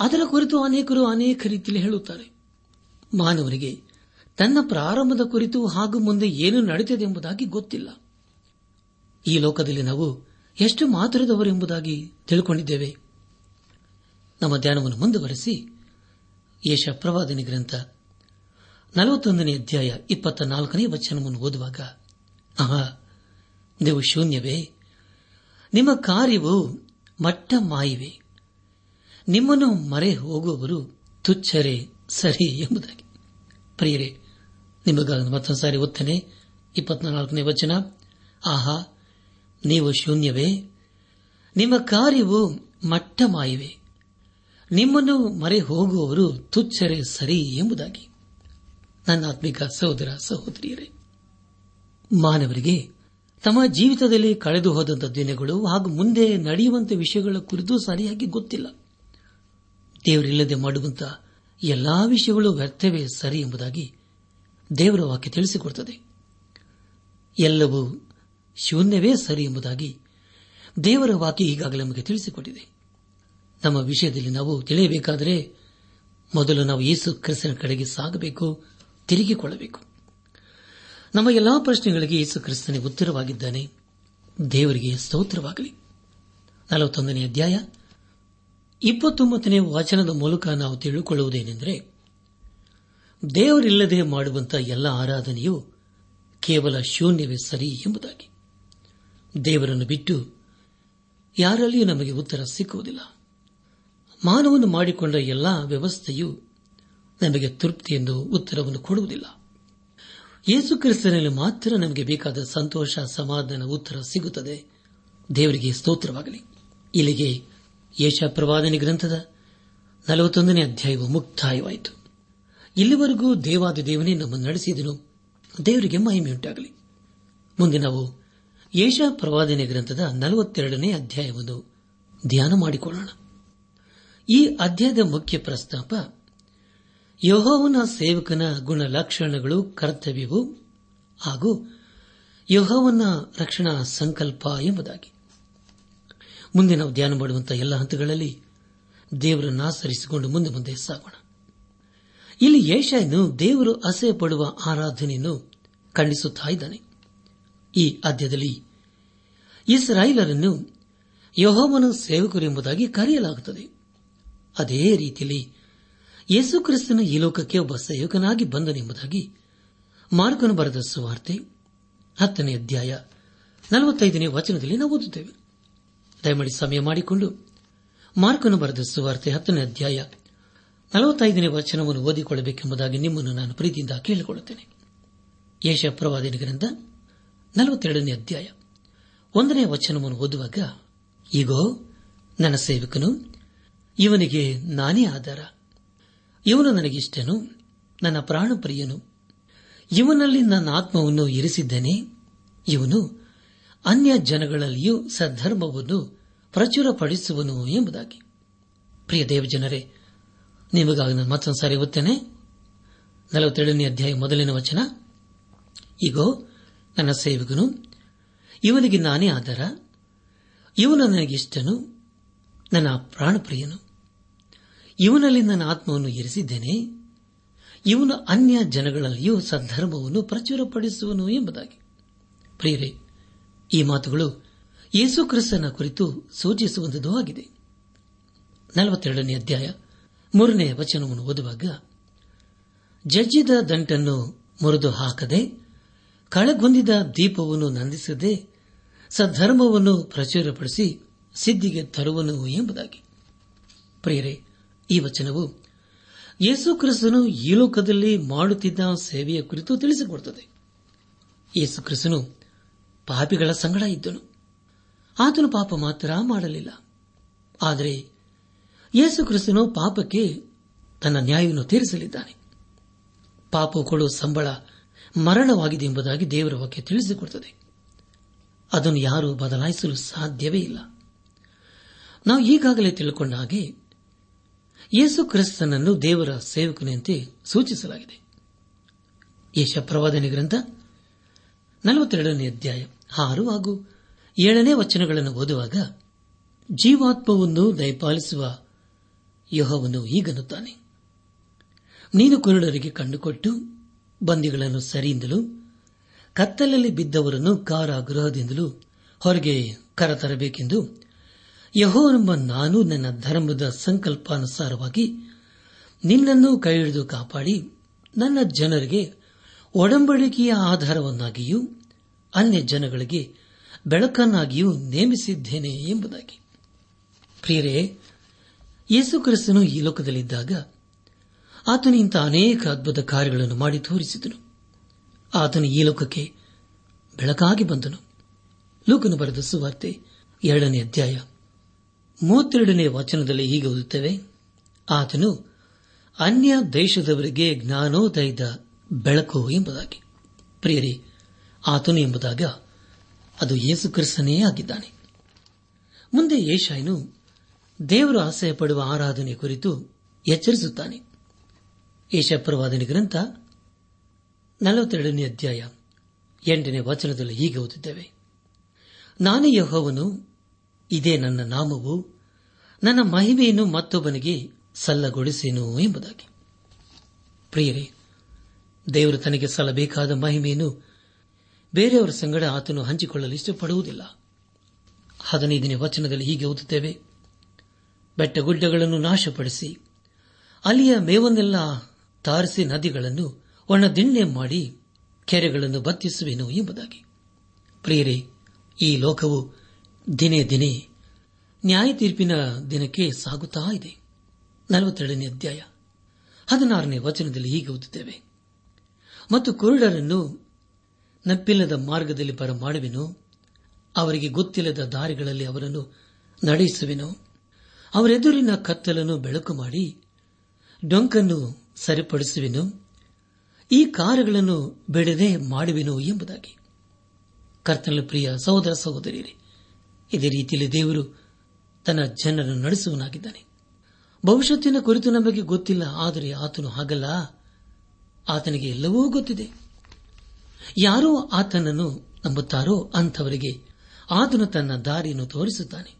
ಅದರ ಕುರಿತು ಅನೇಕರು ಅನೇಕ ರೀತಿಯಲ್ಲಿ ಹೇಳುತ್ತಾರೆ. ಮಾನವನಿಗೆ ತನ್ನ ಪ್ರಾರಂಭದ ಕುರಿತು ಹಾಗೂ ಮುಂದೆ ಏನು ನಡೆಯುತ್ತದೆ ಎಂಬುದಾಗಿ ಗೊತ್ತಿಲ್ಲ. ಈ ಲೋಕದಲ್ಲಿ ನಾವು ಎಷ್ಟು ಮಾತ್ರದವರು ಎಂಬುದಾಗಿ ತಿಳ್ಕೊಂಡಿದ್ದೇವೆ. ನಮ್ಮ ಧ್ಯಾನವನ್ನು ಮುಂದುವರೆಸಿ ಯಶ ಪ್ರವಾದನೆ ಗ್ರಂಥ ನಲವತ್ತೊಂದನೇ ಅಧ್ಯಾಯ ಇಪ್ಪತ್ತ ನಾಲ್ಕನೇ ವಚನವನ್ನು ಓದುವಾಗ, ಆಹಾ, ನೀವು ಶೂನ್ಯವೇ? ನಿಮ್ಮ ಕಾರ್ಯವು ಮಟ್ಟ ಮಾಯಿವೆ ನಿಮ್ಮನ್ನು ಮರೆ ಹೋಗುವವರು ತುಚ್ಛರೇ ಸರಿ ಎಂಬುದಾಗಿ. ಪ್ರಿಯರೇ ನಿಮಗಾಗಿ ಮತ್ತೊಂದು ಸಾರಿ ಓದ್ತೇನೆ. ಇಪ್ಪತ್ನಾಲ್ಕನೇ ವಚನ. ಆಹಾ, ನೀವು ಶೂನ್ಯವೇ? ನಿಮ್ಮ ಕಾರ್ಯವು ಮಟ್ಟಮಾಯಿವೆ. ನಿಮ್ಮನ್ನು ಮರೆ ಹೋಗುವವರು ತುಚ್ಛರೇ ಸರಿ ಎಂಬುದಾಗಿ. ನನ್ನ ಆತ್ಮಿಕ ಸಹೋದರ ಸಹೋದರಿಯರೇ, ಮಾನವರಿಗೆ ತಮ್ಮ ಜೀವಿತದಲ್ಲಿ ಕಳೆದು ಹೋದಂತಹ ದಿನಗಳು ಹಾಗೂ ಮುಂದೆ ನಡೆಯುವಂತಹ ವಿಷಯಗಳ ಕುರಿತು ಸರಿಯಾಗಿ ಗೊತ್ತಿಲ್ಲ. ದೇವರಿಲ್ಲದೆ ಮಾಡುವಂತಹ ಎಲ್ಲಾ ವಿಷಯಗಳು ವ್ಯರ್ಥವೇ ಸರಿ ಎಂಬುದಾಗಿ ದೇವರ ವಾಕ್ಯ ತಿಳಿಸಿಕೊಡುತ್ತದೆ ಎಲ್ಲವೂ ಶೂನ್ಯವೇ ಸರಿ ಎಂಬುದಾಗಿ ದೇವರ ವಾಕ್ಯ ಈಗಾಗಲೇ ನಮಗೆ ತಿಳಿಸಿಕೊಟ್ಟಿದೆ. ನಮ್ಮ ವಿಷಯದಲ್ಲಿ ನಾವು ತಿಳಿಯಬೇಕಾದರೆ ಮೊದಲು ನಾವು ಯೇಸು ಕ್ರಿಸ್ತನ ಕಡೆಗೆ ಸಾಗಬೇಕು ತಿರುಗಿಕೊಳ್ಳಬೇಕು ನಮ್ಮ ಎಲ್ಲಾ ಪ್ರಶ್ನೆಗಳಿಗೆ ಯೇಸು ಕ್ರಿಸ್ತನೇ ಉತ್ತರವಾಗಿದ್ದಾನೆ. ದೇವರಿಗೆ ಸ್ತೋತ್ರವಾಗಲಿ. ನಲವತ್ತೊಂದನೇ ಅಧ್ಯಾಯ, ಇಪ್ಪತ್ತೊಂಬತ್ತನೇ ವಾಚನದ ಮೂಲಕ ನಾವು ತಿಳಿದುಕೊಳ್ಳುವುದೇನೆಂದರೆ ದೇವರಿಲ್ಲದೆ ಮಾಡುವಂತಹ ಎಲ್ಲ ಆರಾಧನೆಯು ಕೇವಲ ಶೂನ್ಯವೇ ಸರಿ ಎಂಬುದಾಗಿ. ದೇವರನ್ನು ಬಿಟ್ಟು ಯಾರಲ್ಲಿಯೂ ನಮಗೆ ಉತ್ತರ ಸಿಕ್ಕುವುದಿಲ್ಲ. ಮಾನವನು ಮಾಡಿಕೊಂಡ ಎಲ್ಲ ವ್ಯವಸ್ಥೆಯು ನಮಗೆ ತೃಪ್ತಿಯನ್ನು ಉತ್ತರವನ್ನು ಕೊಡುವುದಿಲ್ಲ. ಯೇಸು ಕ್ರಿಸ್ತನಲ್ಲಿ ಮಾತ್ರ ನಮಗೆ ಬೇಕಾದ ಸಂತೋಷ, ಸಮಾಧಾನ, ಉತ್ತರ ಸಿಗುತ್ತದೆ. ದೇವರಿಗೆ ಸ್ತೋತ್ರವಾಗಲಿ. ಇಲ್ಲಿಗೆ ಯೇಷ ಪ್ರವಾದನೆ ಗ್ರಂಥದ ನಲವತ್ತೊಂದನೇ ಅಧ್ಯಾಯವು ಮುಕ್ತಾಯವಾಯಿತು. ಇಲ್ಲಿವರೆಗೂ ದೇವಾದ ದೇವನೇ ನಮ್ಮನ್ನು ನಡೆಸಿದನು. ದೇವರಿಗೆ ಮಹಿಮೆಯುಂಟಾಗಲಿ. ಮುಂದೆ ನಾವು ಯೇಷ ಪ್ರವಾದನೆ ಗ್ರಂಥದ ನಲವತ್ತೆರಡನೇ ಅಧ್ಯಾಯವನ್ನು ಧ್ಯಾನ ಮಾಡಿಕೊಳ್ಳೋಣ. ಈ ಅಧ್ಯಾಯದ ಮುಖ್ಯ ಪ್ರಸ್ತಾಪ, ಯಹೋವನ ಸೇವಕನ ಗುಣಲಕ್ಷಣಗಳು ಕರ್ತವ್ಯವು ಹಾಗೂ ಯಹೋವನ ರಕ್ಷಣಾ ಸಂಕಲ್ಪ ಎಂಬುದಾಗಿ. ಮುಂದೆ ನಾವು ಧ್ಯಾನ ಮಾಡುವಂತಹ ಎಲ್ಲ ಹಂತಗಳಲ್ಲಿ ದೇವರನ್ನು ಆಚರಿಸಿಕೊಂಡು ಮುಂದೆ ಮುಂದೆ ಸಾಗೋಣ. ಇಲ್ಲಿ ಯೇಷಾಯನು ದೇವರು ಅಸಹ್ಯ ಪಡುವ ಆರಾಧನೆಯನ್ನು ಖಂಡಿಸುತ್ತಿದ್ದಾನೆ ಈ ಅಧ್ಯದಲ್ಲಿ ಇಸ್ರಾಯಿಲರನ್ನು ಯಹೋವನ ಸೇವಕರು ಎಂಬುದಾಗಿ ಕರೆಯಲಾಗುತ್ತದೆ. ಅದೇ ರೀತಿಯಲ್ಲಿ ಯೇಸು ಕ್ರಿಸ್ತನ ಈ ಲೋಕಕ್ಕೆ ಒಬ್ಬ ಸೇವಕನಾಗಿ ಬಂದನೆಂಬುದಾಗಿ ಮಾರ್ಕನು ಬರೆದ ಸುವಾರ್ತೆ ಹತ್ತನೇ ಅಧ್ಯಾಯ ನಲವತ್ತೈದನೇ ವಚನದಲ್ಲಿ ನಾವು ಓದುತ್ತೇವೆ. ದಯಮಾಡಿ ಸಮಯ ಮಾಡಿಕೊಂಡು ಮಾರ್ಕನು ಬರೆದ ಸುವಾರ್ತೆ ಹತ್ತನೇ ಅಧ್ಯಾಯ ನಲವತ್ತೈದನೇ ವಚನವನ್ನು ಓದಿಕೊಳ್ಳಬೇಕೆಂಬುದಾಗಿ ನಿಮ್ಮನ್ನು ನಾನು ಪ್ರೀತಿಯಿಂದ ಕೇಳಿಕೊಳ್ಳುತ್ತೇನೆ. ಯೇಷ ಪ್ರವಾದಿನ ಗ್ರಂಥ ನಲವತ್ತೆರಡನೇ ಅಧ್ಯಾಯ ಒಂದನೇ ವಚನವನ್ನು ಓದುವಾಗ ಈಗೋ ನನ್ನ ಸೇವಕನು, ಇವನಿಗೆ ನಾನೇ ಆಧಾರ. ಇವನು ನನಗಿಷ್ಟನು, ನನ್ನ ಪ್ರಾಣಪ್ರಿಯನು. ಇವನಲ್ಲಿ ನನ್ನ ಆತ್ಮವನ್ನು ಇರಿಸಿದ್ದೇನೆ. ಇವನು ಅನ್ಯ ಜನಗಳಲ್ಲಿಯೂ ಸದ್ಧರ್ಮವನ್ನು ಪ್ರಚುರಪಡಿಸುವನು ಎಂಬುದಾಗಿ. ಪ್ರಿಯ ದೇವಜನರೇ ನಿಮಗಾಗಿ ನಾನು ಮತ್ತೊಂದು ಸಾರಿ ಓದ್ತೇನೆ. ನಲವತ್ತೆರಡನೇ ಅಧ್ಯಾಯ ಮೊದಲಿನ ವಚನ. ಈಗೋ ನನ್ನ ಸೇವಕನು, ಇವನಿಗೆ ನಾನೇ ಆಧಾರ ಇವನು ನನಗಿಷ್ಟನು ನನ್ನ ಪ್ರಾಣಪ್ರಿಯನು. ಇವನಲ್ಲಿ ನನ್ನ ಆತ್ಮವನ್ನು ಇರಿಸಿದ್ದೇನೆ. ಇವನು ಅನ್ಯ ಜನಗಳಲ್ಲಿಯೂ ಸದ್ಧರ್ಮವನ್ನು ಪ್ರಚುರಪಡಿಸುವನು ಎಂಬುದಾಗಿ. ಪ್ರಿಯರೇ ಈ ಮಾತುಗಳು ಯೇಸು ಕ್ರಿಸ್ತನ ಕುರಿತು ಸೂಚಿಸುವಂತದ್ದು ಆಗಿದೆ. ನಲವತ್ತೆರಡನೇ ಅಧ್ಯಾಯ ಮೂರನೇ ವಚನವನ್ನು ಓದುವಾಗ, ಜಜ್ಜಿದ ದಂಟನ್ನು ಮುರಿದು ಹಾಕದೆ ಕಳೆಗೊಂದಿದ ದೀಪವನ್ನು ನಂದಿಸದೆ, ಸದ್ಧರ್ಮವನ್ನು ಪ್ರಚುರಪಡಿಸಿ ಸಿದ್ದಿಗೆ ತರುವನು ಎಂಬುದಾಗಿ. ಪ್ರಿಯರೇ, ಈ ವಚನವು ಯೇಸು ಕ್ರಿಸ್ತನು ಈ ಲೋಕದಲ್ಲಿ ಮಾಡುತ್ತಿದ್ದ ಸೇವೆಯ ಕುರಿತು ತಿಳಿಸಿಕೊಡುತ್ತದೆ. ಯೇಸು ಕ್ರಿಸ್ತನು ಪಾಪಿಗಳ ಸಂಗಡ ಇದ್ದನು. ಆತನು ಪಾಪ ಮಾತ್ರ ಮಾಡಲಿಲ್ಲ. ಆದರೆ ಯೇಸು ಕ್ರಿಸ್ತನು ಪಾಪಕ್ಕೆ ತನ್ನ ನ್ಯಾಯವನ್ನು ತೀರಿಸಲಿದ್ದಾನೆ. ಪಾಪ ಕೊಡುವ ಸಂಬಳ ಮರಣವಾಗಿದೆ ಎಂಬುದಾಗಿ ದೇವರ ವಾಕ್ಯ ತಿಳಿಸಿಕೊಡುತ್ತದೆ ಅದನ್ನು ಯಾರೂ ಬದಲಾಯಿಸಲು ಸಾಧ್ಯವೇ ಇಲ್ಲ. ನಾವು ಈಗಾಗಲೇ ತಿಳ್ಕೊಂಡ ಹಾಗೆ ಯೇಸು ಕ್ರಿಸ್ತನನ್ನು ದೇವರ ಸೇವಕನೆಯಂತೆ ಸೂಚಿಸಲಾಗಿದೆ. ಯಶ ಪ್ರವಾದನೆ ಗ್ರಂಥ ನಲವತ್ತೆರಡನೇ ಅಧ್ಯಾಯ ಆರು ಹಾಗೂ ಏಳನೇ ವಚನಗಳನ್ನು ಓದುವಾಗ ಜೀವಾತ್ಮವನ್ನು ದಯಪಾಲಿಸುವ ಯಹೋವನು ಈಗನ್ನುತ್ತಾನೆ ನೀನು ಕುರುಡರಿಗೆ ಕಂಡುಕೊಟ್ಟು ಬಂದಿಗಳನ್ನು ಸರಿಯಿಂದಲೂ, ಕತ್ತಲಲ್ಲಿ ಬಿದ್ದವರನ್ನು ಕಾರಾಗೃಹದಿಂದಲೂ ಹೊರಗೆ ಕರತರಬೇಕೆಂದು ಯಹೋವನೆಂಬ ನಾನು ನನ್ನ ಧರ್ಮದ ಸಂಕಲ್ಪಾನುಸಾರವಾಗಿ ನಿನ್ನನ್ನು ಕೈಹಿಡಿದು ಕಾಪಾಡಿ ನನ್ನ ಜನರಿಗೆ ಒಡಂಬಡಿಕೆಯ ಆಧಾರವನ್ನಾಗಿಯೂ ಅನ್ಯ ಜನಗಳಿಗೆ ಬೆಳಕನ್ನಾಗಿಯೂ ನೇಮಿಸಿದ್ದೇನೆ ಎಂಬುದಾಗಿ. ಪ್ರಿಯರೇ ಯೇಸು ಕ್ರಿಸ್ತನು ಈ ಲೋಕದಲ್ಲಿದ್ದಾಗ ಆತನು ಅನೇಕ ಅದ್ಭುತ ಕಾರ್ಯಗಳನ್ನು ಮಾಡಿ ತೋರಿಸಿದನು. ಆತನು ಈ ಲೋಕಕ್ಕೆ ಬೆಳಕಾಗಿ ಬಂದನು. ಲೋಕನು ಬರೆದ ಸುವಾರ್ತೆ ಎರಡನೇ ಅಧ್ಯಾಯ ಮೂವತ್ತೆರಡನೇ ವಚನದಲ್ಲಿ ಹೀಗೆ ಓದುತ್ತೇವೆ, ಆತನು ಅನ್ಯ ದೇಶದವರಿಗೆ ಜ್ಞಾನೋದಯದ ಬೆಳಕು ಎಂಬುದಾಗಿ. ಪ್ರಿಯರಿ, ಆತನು ಎಂಬುದಾಗ ಅದು ಯೇಸು ಕ್ರಿಸ್ತನೇ ಆಗಿದ್ದಾನೆ. ಮುಂದೆ ಯೇಷಾಯನು ದೇವರು ಆಶಯ ಪಡುವ ಆರಾಧನೆ ಕುರಿತು ಎಚ್ಚರಿಸುತ್ತಾನೆ. ಈಶಪ್ರವಾದನೆ ಗ್ರಂಥ ನಲವತ್ತೆರಡನೇ ಅಧ್ಯಾಯ ಎಂಟನೇ ವಚನದಲ್ಲಿ ಹೀಗೆ ಓದುತ್ತೇವೆ. ನಾನೇ ಯಹೋವನು, ಇದೇ ನನ್ನ ನಾಮವು, ನನ್ನ ಮಹಿಮೆಯನ್ನು ಮತ್ತೊಬ್ಬನಿಗೆ ಸಲ್ಲಗೊಳಿಸೇನು ಎಂಬುದಾಗಿ. ಪ್ರಿಯರೇ, ದೇವರು ತನಗೆ ಸಲ್ಲಬೇಕಾದ ಮಹಿಮೆಯನ್ನು ಬೇರೆಯವರ ಸಂಗಡ ಆತನು ಹಂಚಿಕೊಳ್ಳಲು ಇಷ್ಟಪಡುವುದಿಲ್ಲ. ಹದಿನೈದನೇ ವಚನದಲ್ಲಿ ಹೀಗೆ ಓದುತ್ತೇವೆ. ಬೆಟ್ಟಗುಡ್ಡಗಳನ್ನು ನಾಶಪಡಿಸಿ ಅಲ್ಲಿಯ ಮೇವನ್ನೆಲ್ಲ ತಾರಿಸಿ ನದಿಗಳನ್ನು ಒಣದಿಣ್ಣೆ ಮಾಡಿ ಕೆರೆಗಳನ್ನು ಬತ್ತಿಸುವೆನು ಎಂಬುದಾಗಿ. ಪ್ರಿಯರೇ, ಈ ಲೋಕವು ದಿನೇ ದಿನೇ ನ್ಯಾಯ ತೀರ್ಪಿನ ದಿನಕ್ಕೆ ಸಾಗುತ್ತಾ ಇದೆ. ನಲವತ್ತೆರಡನೇ ಅಧ್ಯಾಯ. ಹದಿನಾರನೇ ವಚನದಲ್ಲಿ ಹೀಗೆ ಓದುತ್ತೇವೆ. ಮತ್ತು ಕುರುಡರನ್ನು ನಪ್ಪಿಲ್ಲದ ಮಾರ್ಗದಲ್ಲಿ ಬರಮಾಡುವೆನು, ಅವರಿಗೆ ಗೊತ್ತಿಲ್ಲದ ದಾರಿಗಳಲ್ಲಿ ಅವರನ್ನು ನಡೆಸುವೆನು. ಅವರೆದುರಿನ ಕತ್ತಲನ್ನು ಬೆಳಕು ಮಾಡಿ ಡೊಂಕನ್ನು ಸರಿಪಡಿಸುವೆನು, ಈ ಕಾರ್ಯಗಳನ್ನು ಬಿಡದೆ ಮಾಡುವೆನು ಎಂಬುದಾಗಿ. ಕರ್ತನ ಪ್ರಿಯ ಸಹೋದರ ಸಹೋದರಿಯರೇ, ಇದೇ ರೀತಿಯಲ್ಲಿ ದೇವರು ತನ್ನ ಜನರನ್ನು ನಡೆಸುವನಾಗಿದ್ದಾನೆ ಭವಿಷ್ಯತ್ತಿನ ಕುರಿತು ನಮಗೆ ಗೊತ್ತಿಲ್ಲ, ಆದರೆ ಆತನು ಹಾಗಲ್ಲ. ಆತನಿಗೆ ಎಲ್ಲವೂ ಗೊತ್ತಿದೆ. ಯಾರೋ ಆತನನ್ನು ನಂಬುತ್ತಾರೋ ಅಂಥವರಿಗೆ ಆತನು ತನ್ನ ದಾರಿಯನ್ನು ತೋರಿಸುತ್ತಾನೆ.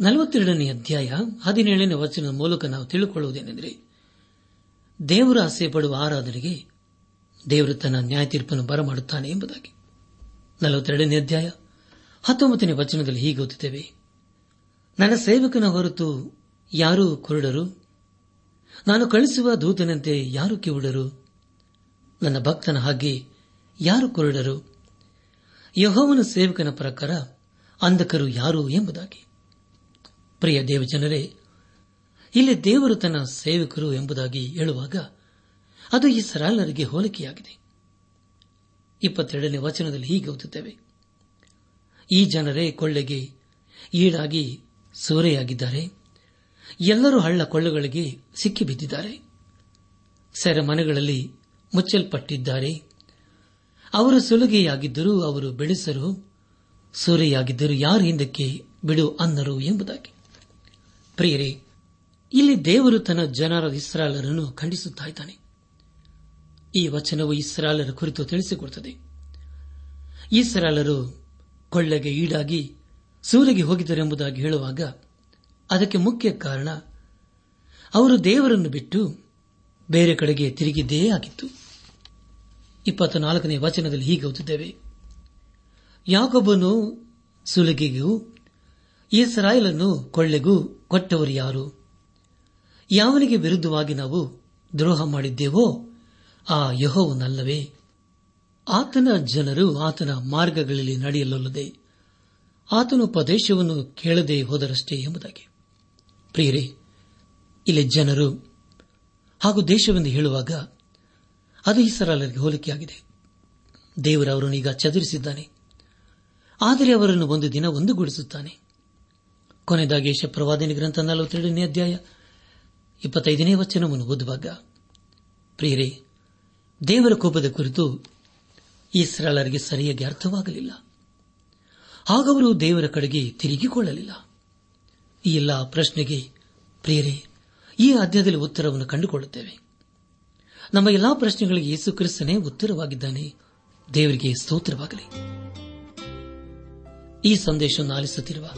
ನಲವತ್ತೆರಡನೇ ಅಧ್ಯಾಯ ಹದಿನೇಳನೇ ವಚನದ ಮೂಲಕ ನಾವು ತಿಳಿದುಕೊಳ್ಳುವುದೇನೆಂದರೆ ದೇವರ ಆಸೆ ಪಡುವ ಆರಾಧನೆಗೆ ದೇವರು ತನ್ನ ನ್ಯಾಯ ತೀರ್ಪನ್ನು ಬರಮಾಡುತ್ತಾನೆ ಎಂಬುದಾಗಿ. ನಲವತ್ತೆರಡನೇ ಅಧ್ಯಾಯ ಹತ್ತೊಂಬತ್ತನೇ ವಚನದಲ್ಲಿ ಹೀಗೆ ಓದುತ್ತೇವೆ. ನನ್ನ ಸೇವಕನ ಹೊರತು ಯಾರೂ ಕುರುಡರು? ನಾನು ಕಳಿಸುವ ದೂತನಂತೆ ಯಾರು ಕಿವುಡರು? ನನ್ನ ಭಕ್ತನ ಹಾಗೆ ಯಾರು ಕುರುಡರು? ಯಹೋವನ ಸೇವಕನ ಪ್ರಕಾರ ಅಂಧಕರು ಯಾರು ಎಂಬುದಾಗಿ. ಪ್ರಿಯ ದೇವಜನರೇ, ಇಲ್ಲಿ ದೇವರು ತನ್ನ ಸೇವಕರು ಎಂಬುದಾಗಿ ಹೇಳುವಾಗ ಅದು ಈ ಸರಾಲರಿಗೆ ಹೋಲಿಕೆಯಾಗಿದೆ. ಇಪ್ಪತ್ತೆರಡನೇ ವಚನದಲ್ಲಿ ಹೀಗೆ ಓದುತ್ತೇವೆ. ಈ ಜನರೇ ಕೊಳ್ಳೆಗೆ ಈಡಾಗಿ ಸೂರೆಯಾಗಿದ್ದಾರೆ. ಎಲ್ಲರೂ ಹಳ್ಳ ಕೊಳ್ಳಗಳಿಗೆ ಸಿಕ್ಕಿಬಿದ್ದಿದ್ದಾರೆ. ಸೆರೆಮನೆಗಳಲ್ಲಿ ಮುಚ್ಚಲ್ಪಟ್ಟಿದ್ದಾರೆ. ಅವರು ಸುಲುಗೆಯಾಗಿದ್ದರೂ ಅವರು ಬೆಳೆಸರು, ಸೂರೆಯಾಗಿದ್ದರೂ ಯಾರು ಹಿಂದಕ್ಕೆ ಬಿಡು ಅನ್ನರು ಎಂಬುದಾಗಿ. ಪ್ರಿಯರೇ, ಇಲ್ಲಿ ದೇವರು ತನ್ನ ಜನರ ಇಸ್ರಾಲರನ್ನು ಖಂಡಿಸುತ್ತಿದ್ದಾನೆ ಈ ವಚನವು ಇಸ್ರಾಲರ ಕುರಿತು ತಿಳಿಸಿಕೊಡುತ್ತದೆ. ಇಸ್ರಾಲರು ಕೊಳ್ಳೆಗೆ ಈಡಾಗಿ ಸೂರಿಗೆ ಹೋಗಿದರೆಂಬುದಾಗಿ ಹೇಳುವಾಗ ಅದಕ್ಕೆ ಮುಖ್ಯ ಕಾರಣ ಅವರು ದೇವರನ್ನು ಬಿಟ್ಟು ಬೇರೆ ಕಡೆಗೆ ತಿರುಗಿದ್ದೇ ಆಗಿತ್ತು. ಇಪ್ಪತ್ತ ನಾಲ್ಕನೇ ವಚನದಲ್ಲಿ ಹೀಗೆ ಓದುತ್ತೇವೆ. ಯಾಕೊಬ್ಬನು ಸುಲಿಗೆಗೂ ಇಸ್ರಾಯೇಲನ್ನು ಕೊಳ್ಳೆಗೂ ಕೊಟ್ಟವರು ಯಾರು? ಯಾವನಿಗೆ ವಿರುದ್ಧವಾಗಿ ನಾವು ದ್ರೋಹ ಮಾಡಿದ್ದೇವೋ ಆ ಯಹೋವನಲ್ಲವೇ. ಆತನ ಜನರು ಆತನ ಮಾರ್ಗಗಳಲ್ಲಿ ನಡೆಯಲೊಲ್ಲದೆ ಆತನ ಉಪದೇಶವನ್ನು ಕೇಳದೆ ಹೋದರಷ್ಟೇ ಎಂಬುದಾಗಿ. ಪ್ರಿಯರೇ, ಇಲ್ಲಿ ಜನರು ಹಾಗೂ ದೇಶವೆಂದು ಹೇಳುವಾಗ ಅದು ಹೆಸರಲ್ಲರಿಗೆ ಹೋಲಿಕೆಯಾಗಿದೆ. ದೇವರ ಅವರನ್ನು ಈಗ ಚದುರಿಸಿದ್ದಾನೆ. ಆದರೆ ಅವರನ್ನು ಒಂದು ದಿನ ಒಂದುಗೂಡಿಸುತ್ತಾನೆ. ಕೊನೆಯದಾಗಿ ಪ್ರವಾದನೆ ಗ್ರಂಥ ನಲವತ್ತೆರಡನೇ ಅಧ್ಯಾಯ ಇಪ್ಪತ್ತೈದನೇ ವಚನವನ್ನು ಓದುವಾಗ, ಪ್ರಿಯರೇ, ದೇವರ ಕೋಪದ ಕುರಿತು ಈ ಸರಳರಿಗೆ ಸರಿಯಾಗಿ ಅರ್ಥವಾಗಲಿಲ್ಲ. ಹಾಗವರು ದೇವರ ಕಡೆಗೆ ತಿರುಗಿಕೊಳ್ಳಲಿಲ್ಲ. ಈ ಎಲ್ಲ ಪ್ರಶ್ನೆಗೆ, ಪ್ರಿಯರೇ, ಈ ಅಧ್ಯಾಯದಲ್ಲಿ ಉತ್ತರವನ್ನು ಕಂಡುಕೊಳ್ಳುತ್ತೇವೆ. ನಮ್ಮ ಎಲ್ಲಾ ಪ್ರಶ್ನೆಗಳಿಗೆ ಯೇಸು ಕ್ರಿಸ್ತನೇ ಉತ್ತರವಾಗಿದ್ದಾನೆ. ದೇವರಿಗೆ ಸ್ತೋತ್ರವಾಗಲಿ. ಈ ಸಂದೇಶವನ್ನು ಆಲಿಸುತ್ತಿರುವ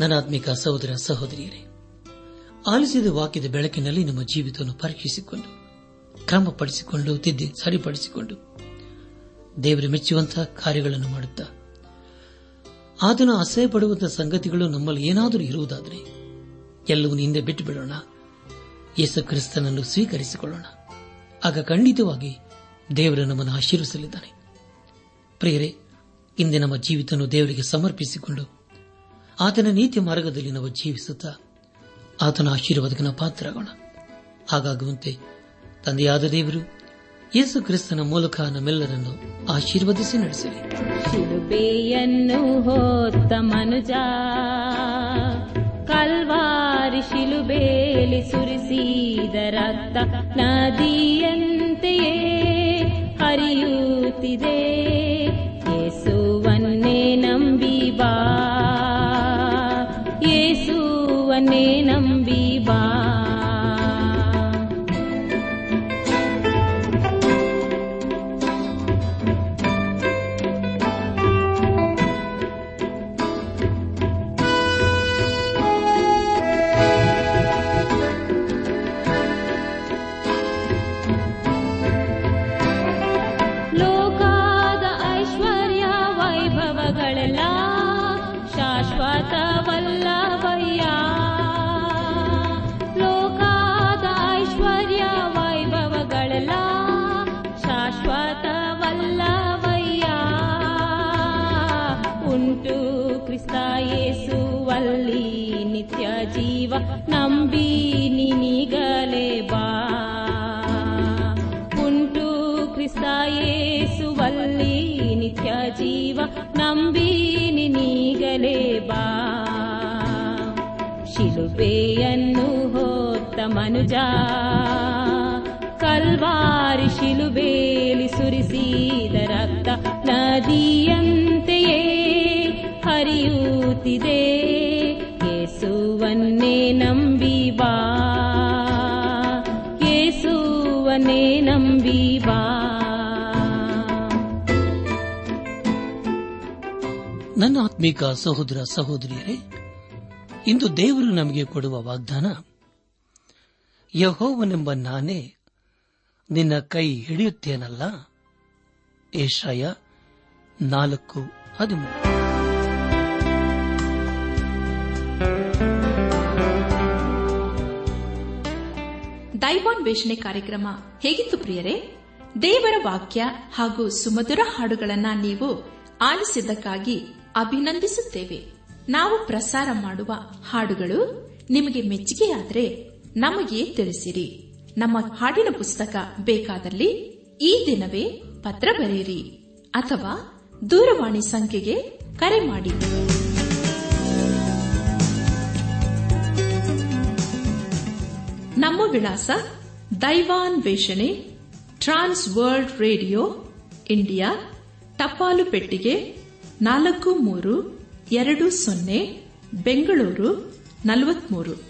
ನನಾತ್ಮಿಕ ಸಹೋದರ ಸಹೋದರಿಯರೇ, ಆಲಿಸಿದ ವಾಕ್ಯದ ಬೆಳಕಿನಲ್ಲಿ ನಮ್ಮ ಜೀವಿತವನ್ನು ಪರೀಕ್ಷಿಸಿಕೊಂಡು, ಕ್ರಮಪಡಿಸಿಕೊಂಡು, ತಿದ್ದಿ ಸರಿಪಡಿಸಿಕೊಂಡು, ದೇವರ ಮೆಚ್ಚುವಂತಹ ಕಾರ್ಯಗಳನ್ನು ಮಾಡುತ್ತಾ, ಆತನ ಅಸಹ್ಯ ಪಡುವಂತಹ ಸಂಗತಿಗಳು ನಮ್ಮಲ್ಲಿ ಏನಾದರೂ ಇರುವುದಾದರೆ, ಎಲ್ಲವನ್ನು ಹಿಂದೆ ಬಿಟ್ಟು ಬಿಡೋಣ ಯೇಸು ಕ್ರಿಸ್ತನನ್ನು ಸ್ವೀಕರಿಸಿಕೊಳ್ಳೋಣ. ಆಗ ಖಂಡಿತವಾಗಿ ದೇವರು ನಮ್ಮನ್ನು ಆಶೀರ್ವಿಸಲಿದ್ದಾನೆ ಪ್ರಿಯರೇ, ಇಂದೆ ನಮ್ಮ ಜೀವಿತವನ್ನು ದೇವರಿಗೆ ಸಮರ್ಪಿಸಿಕೊಂಡು ಆತನ ನೀತಿ ಮಾರ್ಗದಲ್ಲಿ ನಾವು ಜೀವಿಸುತ್ತಾ ಆತನ ಆಶೀರ್ವಾದಕನ ಪಾತ್ರರಾಗೋಣ. ಹಾಗಾಗುವಂತೆ ತಂದೆಯಾದ ದೇವರು ಯೇಸು ಕ್ರಿಸ್ತನ ಮೂಲಕ ನಮ್ಮೆಲ್ಲರನ್ನು ಆಶೀರ್ವದಿಸಿ ನಡೆಸಲಿ. ಶಿಲುಬೆಯನ್ನು ಹೊತ್ತ ಮನುಜ, ಕಲ್ವಾರಿ ಶಿಲುಬೇಲಿ ಸುರಿಸಿದ ರಕ್ತ ನದಿಯಂತೆಯೇ ಹರಿಯುತ್ತಿದೆ. नयनम् ಮನುಜ. ಕಲ್ವಾರಿ ಶಿಲುಬೇಲಿ ಸುರಿಸಿದ ರಕ್ತ ನದಿಯಂತೆಯೇ ಹರಿಯುತ್ತಿದೆ. ಯೇಸುವನ್ನೇ ನಂಬಿ ಬಾ ಯೇಸುವನ್ನೇ ನಂಬಿ ಬಾ ನನ್ನ ಆತ್ಮೀಕ ಸಹೋದರ ಸಹೋದರಿಯರೇ, ಇಂದು ದೇವರು ನಮಗೆ ಕೊಡುವ ವಾಗ್ದಾನ ಯಹೋವನೆಂಬ ನಾನೇ. ನಿನ್ನ ಕೈ ಹಿಡಿಯುತ್ತೇನಲ್ಲ? ಏಷಾಯ ನಾಲ್ಕು ಹದಿಮೂರು. ದೈವಾನ್ವೇಷಣೆ ಕಾರ್ಯಕ್ರಮ ಹೇಗಿತ್ತು ಪ್ರಿಯರೇ? ದೇವರ ವಾಕ್ಯ ಹಾಗೂ ಸುಮಧುರ ಹಾಡುಗಳನ್ನ ನೀವು ಆಲಿಸಿದ್ದಕ್ಕಾಗಿ ಅಭಿನಂದಿಸುತ್ತೇವೆ. ನಾವು ಪ್ರಸಾರ ಮಾಡುವ ಹಾಡುಗಳು ನಿಮಗೆ ಮೆಚ್ಚುಗೆಯಾದರೆ ನಮಗೆ ತಿಳಿಸಿರಿ? ನಮ್ಮ ಹಾಡಿನ ಪುಸ್ತಕ ಬೇಕಾದಲ್ಲಿ ಈ ದಿನವೇ ಪತ್ರ ಬರೆಯಿರಿ. ಅಥವಾ ದೂರವಾಣಿ ಸಂಖ್ಯೆಗೆ ಕರೆ ಮಾಡಿ. ನಮ್ಮ ವಿಳಾಸ ದೈವಾನ್ ವೇಷಣೆ ಟ್ರಾನ್ಸ್ ವರ್ಲ್ಡ್ ರೇಡಿಯೋ, ಇಂಡಿಯಾ, ಟಪಾಲು ಪೆಟ್ಟಿಗೆ ನಾಲ್ಕು ಮೂರು ಎರಡು ಸೊನ್ನೆ, ಬೆಂಗಳೂರು ನಲವತ್ಮೂರು.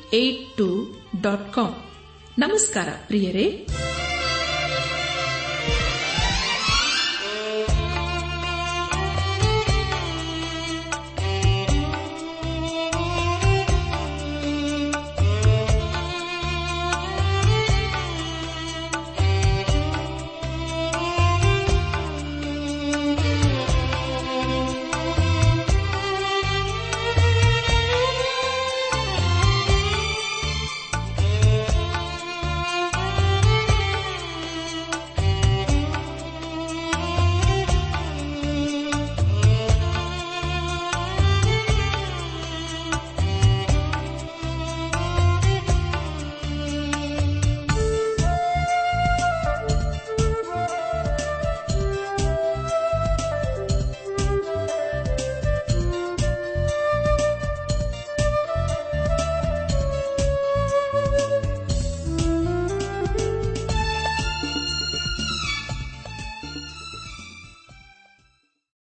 eight two dot com ನಮಸ್ಕಾರ ಪ್ರಿಯರೇ.